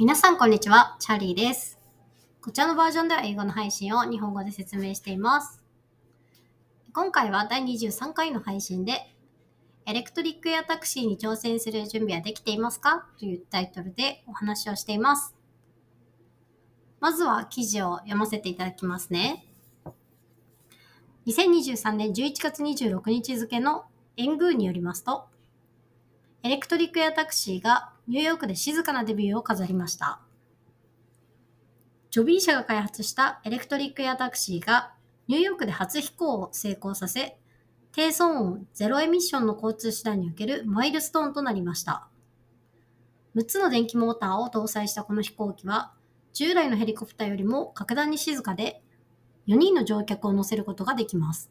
皆さんこんにちは、チャーリーです。こちらのバージョンでは英語の配信を日本語で説明しています。今回は第23回の配信で、エレクトリックエアタクシーに挑戦する準備はできていますか？というタイトルでお話をしています。まずは記事を読ませていただきますね。2023年11月26日付のエングーによりますと、electric air taxi がニューヨークで静かなデビューを飾りました。 Joby 社が開発した electric air taxi がニューヨークで初飛行を成功させ、低騒音ゼロエミッションの交通手段におけるマイルストーンとなりました。6つの電気モーターを搭載したこの飛行機は、従来のヘリコプターよりも格段に静かで、4人の乗客を乗せることができます。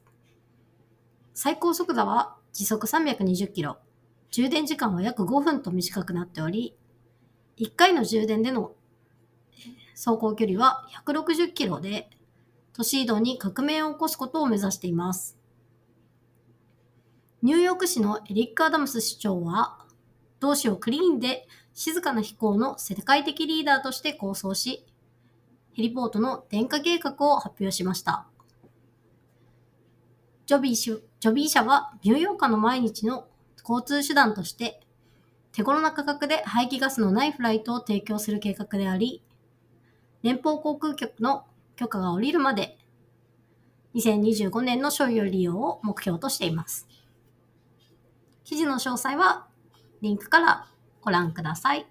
最高速度は時速320キロ、充電時間は約5分と短くなっており、1回の充電での走行距離は160キロで、都市移動に革命を起こすことを目指しています。ニューヨーク市のエリック・アダムス市長は、同市をクリーンで静かな飛行の世界的リーダーとして構想し、ヘリポートの電化計画を発表しました。ジョビージョビー社はニューヨーカーの毎日の交通手段として手頃な価格で排気ガスのないフライトを提供する計画であり、連邦航空局の許可が下りるまで2025年の所有利用を目標としています。記事の詳細はリンクからご覧ください。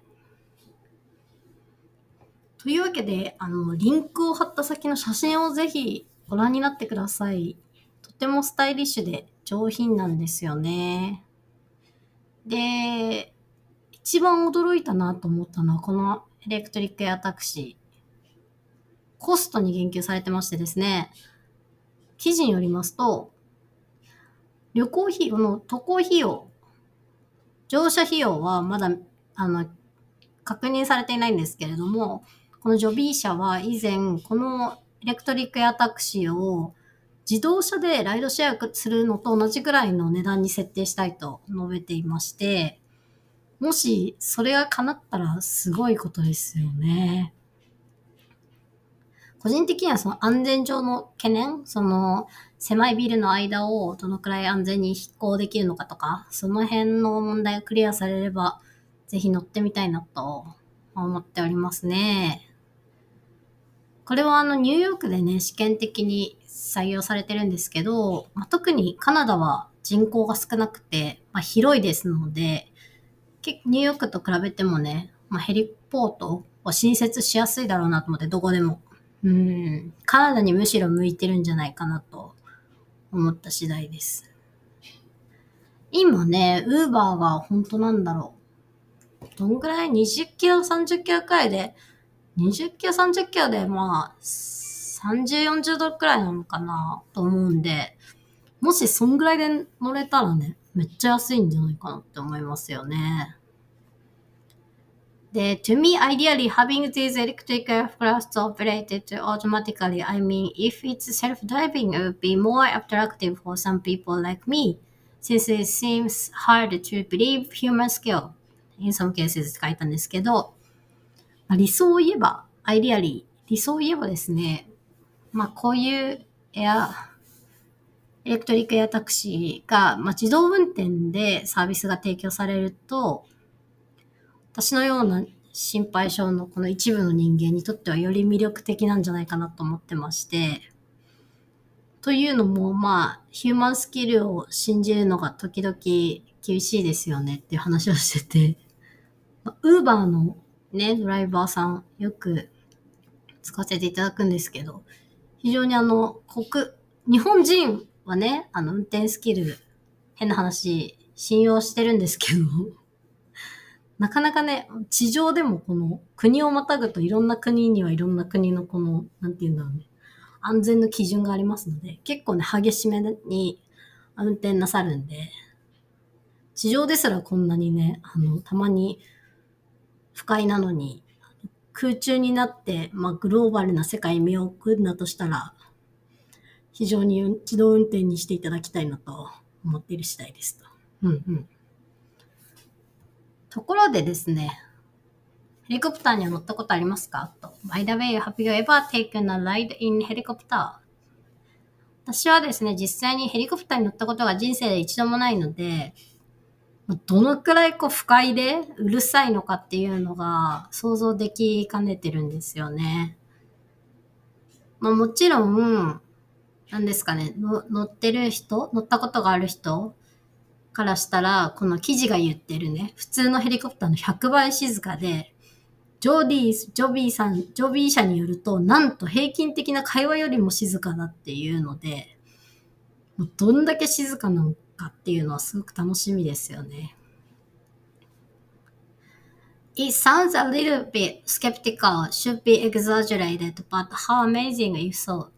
というわけで、あの、リンクを貼った先の写真をぜひご覧になってください。とてもスタイリッシュで上品なんですよね。で、一番驚いたなと思ったのは、このエレクトリックエアタクシー。コストに言及されてましてですね、記事によりますと、旅行費用の渡航費用、乗車費用はまだ、あの、確認されていないんですけれども、このジョビー社は以前、このエレクトリックエアタクシーを自動車でライドシェアするのと同じぐらいの値段に設定したいと述べていまして、もしそれが叶ったらすごいことですよね。個人的にはその安全上の懸念、その狭いビルの間をどのくらい安全に飛行できるのかとか、その辺の問題がクリアされれば、ぜひ乗ってみたいなと思っておりますね。これはあのニューヨークでね、試験的に採用されてるんですけど、まあ、特にカナダは人口が少なくて、まあ、広いですので、ニューヨークと比べてもね、まあ、ヘリポートを新設しやすいだろうなと思って、どこでも。うん、カナダにむしろ向いてるんじゃないかなと思った次第です。今ね、ウーバーが本当なんだろう。どんぐらい ?20 キロ、30キロくらいで、20キロ、30キロでまあ、30、40ドルくらいなのかなと思うんで、もしそんぐらいで乗れたらね、めっちゃ安いんじゃないかなって思いますよね。で、to me, ideally, having these electric aircraft operated automatically, I mean, if it's self-driving, it would be more attractive for some people like me, since it seems hard to believe human skill. In some cases って書いたんですけど、まあ、理想を言えば、ideally、理想を言えばですね、まあ、こういうエア、エレクトリックエアタクシーが、まあ、自動運転でサービスが提供されると、私のような心配性のこの一部の人間にとってはより魅力的なんじゃないかなと思ってまして、というのも、まあ、ヒューマンスキルを信じるのが時々厳しいですよねっていう話をしてて、ウーバーのね、ドライバーさんよく使わせていただくんですけど、非常にあの、国、日本人はね、あの、運転スキル、変な話、信用してるんですけど、なかなかね、地上でもこの国をまたぐといろんな国にはいろんな国のこの、なんていうんだろうね、安全の基準がありますので、結構ね、激しめに運転なさるんで、地上ですらこんなにね、あの、たまに不快なのに、空中になって、まあ、グローバルな世界に身を置くんだとしたら、非常に自動運転にしていただきたいなと思っている次第ですと。うんうん。ところでですね、ヘリコプターには乗ったことありますか？と。By the way, have you ever taken a ride in helicopter? 私はですね、実際にヘリコプターに乗ったことが人生で一度もないので、どのくらいこう不快でうるさいのかっていうのが想像できかねてるんですよね。まあもちろん、何ですかね、乗ってる人乗ったことがある人からしたら、この記事が言ってるね、普通のヘリコプターの100倍静かで、ジョーディー、ジョビーさん、ジョビー社によると、なんと平均的な会話よりも静かだっていうので、どんだけ静かなのかっていうのはすごく楽しみですよね。It sounds a little bit skeptical, should be exaggerated, but how amazing if so.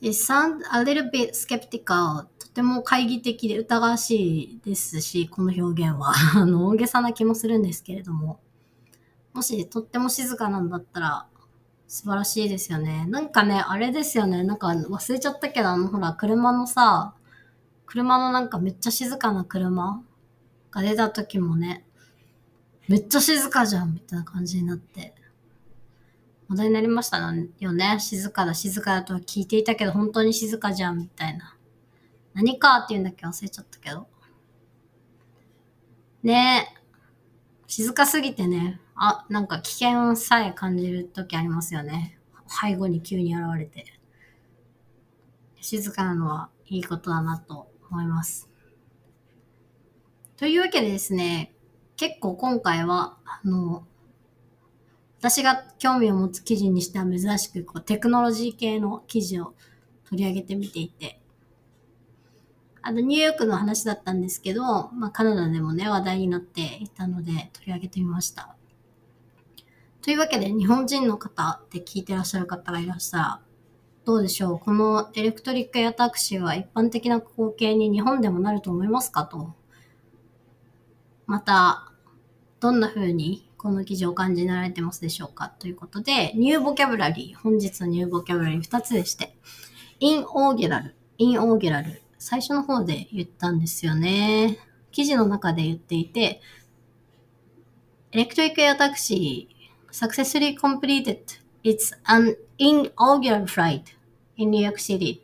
It sounds a little bit skeptical. とても懐疑的で疑わしいですし、この表現は。あの、大げさな気もするんですけれども。もし、とっても静かなんだったら、素晴らしいですよね。なんかね、あれですよね。なんか忘れちゃったけど、あの、ほら、車のさ、車のなんかめっちゃ静かな車が出た時もね、めっちゃ静かじゃんみたいな感じになって、話題になりましたよね。静かだ、静かだとは聞いていたけど、本当に静かじゃんみたいな。何かって言うんだっけ忘れちゃったけど。ねえ。静かすぎてね、あ、なんか危険さえ感じる時ありますよね。背後に急に現れて。静かなのはいいことだなと思います。というわけでですね、結構今回は、あの、私が興味を持つ記事にしては珍しく、こう、テクノロジー系の記事を取り上げてみていて、あの、ニューヨークの話だったんですけど、まあ、カナダでもね、話題になっていたので、取り上げてみました。というわけで、日本人の方って聞いてらっしゃる方がいらっしゃら、どうでしょう？このエレクトリックエアタクシーは一般的な光景に日本でもなると思いますかと？また、どんな風にこの記事を感じられてますでしょうか？ということで、ニューボキャブラリー、本日のニューボキャブラリー2つでして、インオーゲラル、インオーゲラル、最初の方で言ったんですよね。記事の中で言っていて、エレクトリックエアタクシー successfully completed its an inaugural flight in New York City.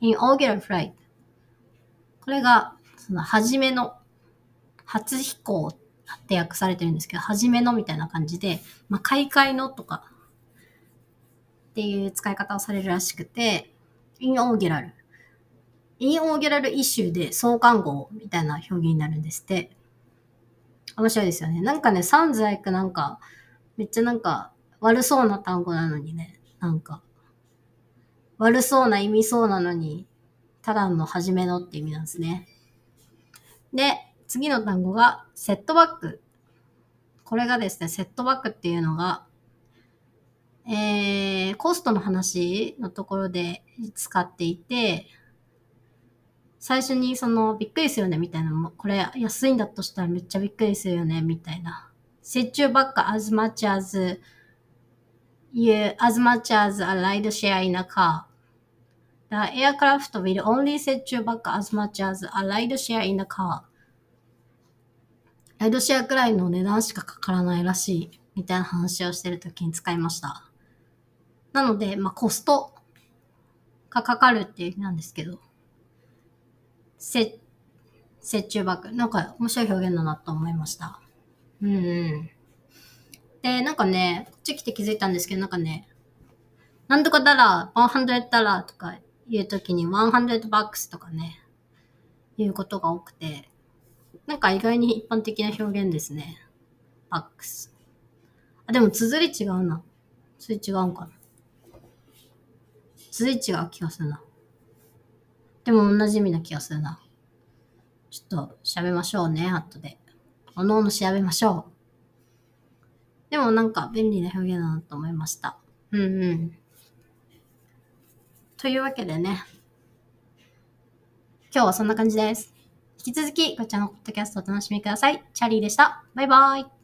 inaugural flight. これが、その、初めの初飛行って訳されてるんですけど、初めのみたいな感じで、まあ、開会のとかっていう使い方をされるらしくて、インオーゲラル。インオーゲラルイシューで相関号みたいな表現になるんですって。面白いですよね。なんかね、サンズライクなんか、めっちゃなんか悪そうな単語なのにね、なんか、悪そうな意味そうなのに、ただの初めのって意味なんですね。で、次の単語がセットバック。これがですね、セットバックっていうのが、えー、コストの話のところで使っていて、最初にそのびっくりするよねみたいなも、これ安いんだとしたらめっちゃびっくりするよねみたいな。set you back as much as you, as much as a ride share in a car. The aircraft will only set you back as much as a ride share in a car. ライドシェアくらいの値段しかかからないらしい、みたいな話をしてるときに使いました。なので、まあ、コストがかかるっていう意味なんですけど、せ、折衷バッグ。なんか面白い表現だなと思いました。うんうん。で、なんかね、こっち来て気づいたんですけど、なんかね、なんとかダラー、100ダラーとか言うときに100バックスとかね、言うことが多くて、なんか意外に一般的な表現ですね。バックス。あ、でも綴り違うな。綴り違うんかな。綴り違う気がするな。でも同じ意味な気がするな。ちょっと調べましょうね、後で。おのおの調べましょう。でもなんか便利な表現だなと思いました。うんうん。というわけでね。今日はそんな感じです。引き続き、こちらのポッドキャストお楽しみください。チャーリーでした。バイバイ。